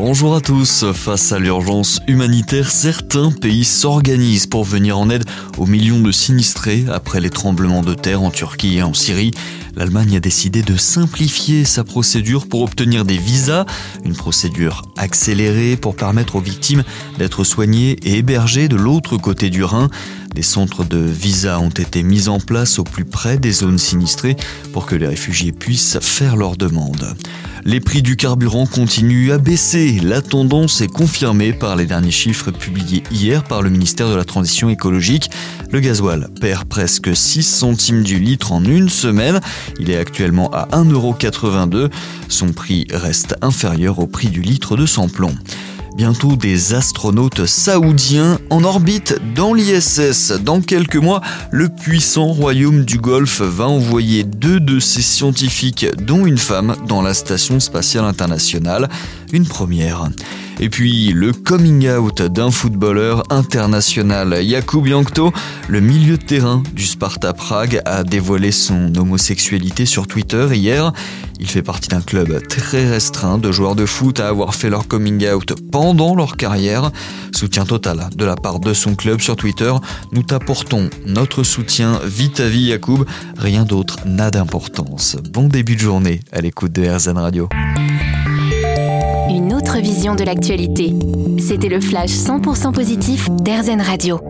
Bonjour à tous. Face à l'urgence humanitaire, certains pays s'organisent pour venir en aide aux millions de sinistrés après les tremblements de terre en Turquie et en Syrie. L'Allemagne a décidé de simplifier sa procédure pour obtenir des visas, une procédure accélérée pour permettre aux victimes d'être soignées et hébergées de l'autre côté du Rhin. Des centres de visas ont été mis en place au plus près des zones sinistrées pour que les réfugiés puissent faire leurs demandes. Les prix du carburant continuent à baisser. La tendance est confirmée par les derniers chiffres publiés hier par le ministère de la Transition écologique. Le gasoil perd presque 6 centimes du litre en une semaine. Il est actuellement à 1,82€. Son prix reste inférieur au prix du litre de sans-plomb. Bientôt des astronautes saoudiens en orbite dans l'ISS. Dans quelques mois, le puissant royaume du Golfe va envoyer deux de ses scientifiques, dont une femme, dans la station spatiale internationale. Une première. Et puis le coming out d'un footballeur international, Jakub Jankto, le milieu de terrain du Sparta Prague, a dévoilé son homosexualité sur Twitter hier. Il fait partie d'un club très restreint de joueurs de foot à avoir fait leur coming out pendant leur carrière. Soutien total de la part de son club sur Twitter. Nous t'apportons notre soutien. Vite à vie, Yacoub. Rien d'autre n'a d'importance. Bon début de journée à l'écoute de RZN Radio. Vision de l'actualité. C'était le flash 100% positif d'RZN Radio.